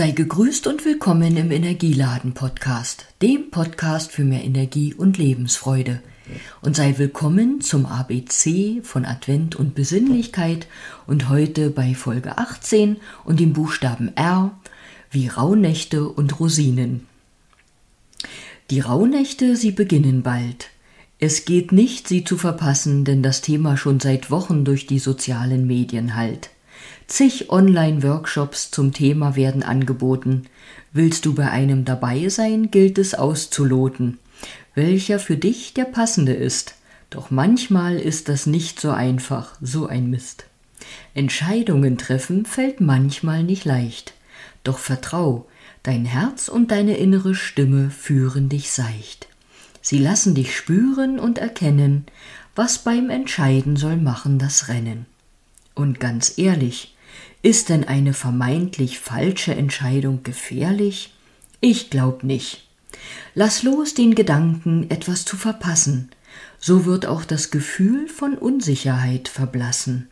Sei gegrüßt und willkommen im Energieladen Podcast, dem Podcast für mehr Energie und Lebensfreude. Und sei willkommen zum ABC von Advent und Besinnlichkeit und heute bei Folge 18 und dem Buchstaben R wie Rauhnächte und Rosinen. Die Rauhnächte, sie beginnen bald. Es geht nicht, sie zu verpassen, denn das Thema schon seit Wochen durch die sozialen Medien halt. Zig Online-Workshops zum Thema werden angeboten. Willst du bei einem dabei sein, gilt es auszuloten, welcher für dich der passende ist. Doch manchmal ist das nicht so einfach, so ein Mist. Entscheidungen treffen fällt manchmal nicht leicht. Doch vertrau, dein Herz und deine innere Stimme führen dich seicht. Sie lassen dich spüren und erkennen, was beim Entscheiden soll machen das Rennen. Und ganz ehrlich, ist denn eine vermeintlich falsche Entscheidung gefährlich? Ich glaub nicht. Lass los den Gedanken, etwas zu verpassen, so wird auch das Gefühl von Unsicherheit verblassen.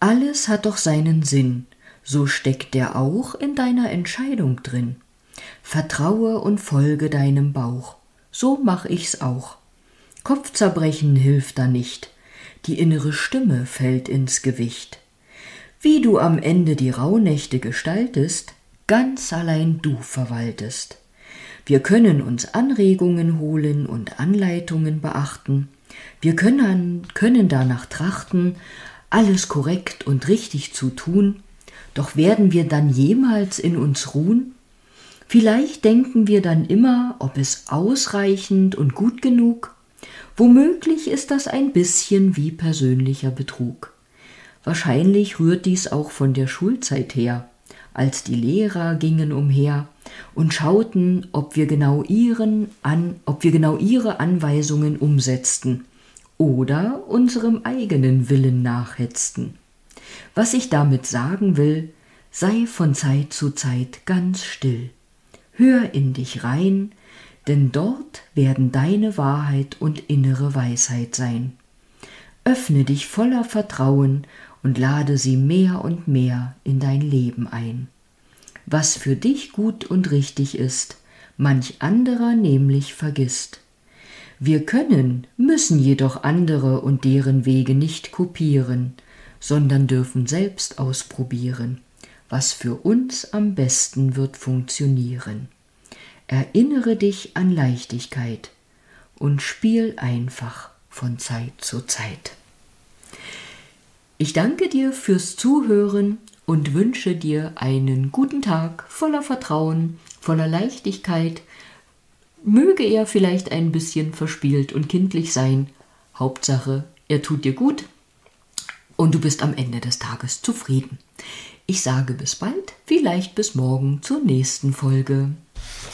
Alles hat doch seinen Sinn, so steckt der auch in deiner Entscheidung drin. Vertraue und folge deinem Bauch, so mach ich's auch. Kopfzerbrechen hilft da nicht, die innere Stimme fällt ins Gewicht. Wie du am Ende die Rauhnächte gestaltest, ganz allein du verwaltest. Wir können uns Anregungen holen und Anleitungen beachten. Wir können, können danach trachten, alles korrekt und richtig zu tun. Doch werden wir dann jemals in uns ruhen? Vielleicht denken wir dann immer, ob es ausreichend und gut genug. Womöglich ist das ein bisschen wie persönlicher Betrug. Wahrscheinlich rührt dies auch von der Schulzeit her, als die Lehrer gingen umher und schauten, ob wir genau ihren an, ob wir genau ihre Anweisungen umsetzten oder unserem eigenen Willen nachhetzten. Was ich damit sagen will, sei von Zeit zu Zeit ganz still. Hör in dich rein, denn dort werden deine Wahrheit und innere Weisheit sein. Öffne dich voller Vertrauen und lade sie mehr und mehr in dein Leben ein. Was für dich gut und richtig ist, manch anderer nämlich vergisst. Wir können, müssen jedoch andere und deren Wege nicht kopieren, sondern dürfen selbst ausprobieren, was für uns am besten wird funktionieren. Erinnere dich an Leichtigkeit und spiel einfach von Zeit zu Zeit. Ich danke dir fürs Zuhören und wünsche dir einen guten Tag voller Vertrauen, voller Leichtigkeit. Möge er vielleicht ein bisschen verspielt und kindlich sein. Hauptsache, er tut dir gut und du bist am Ende des Tages zufrieden. Ich sage bis bald, vielleicht bis morgen zur nächsten Folge.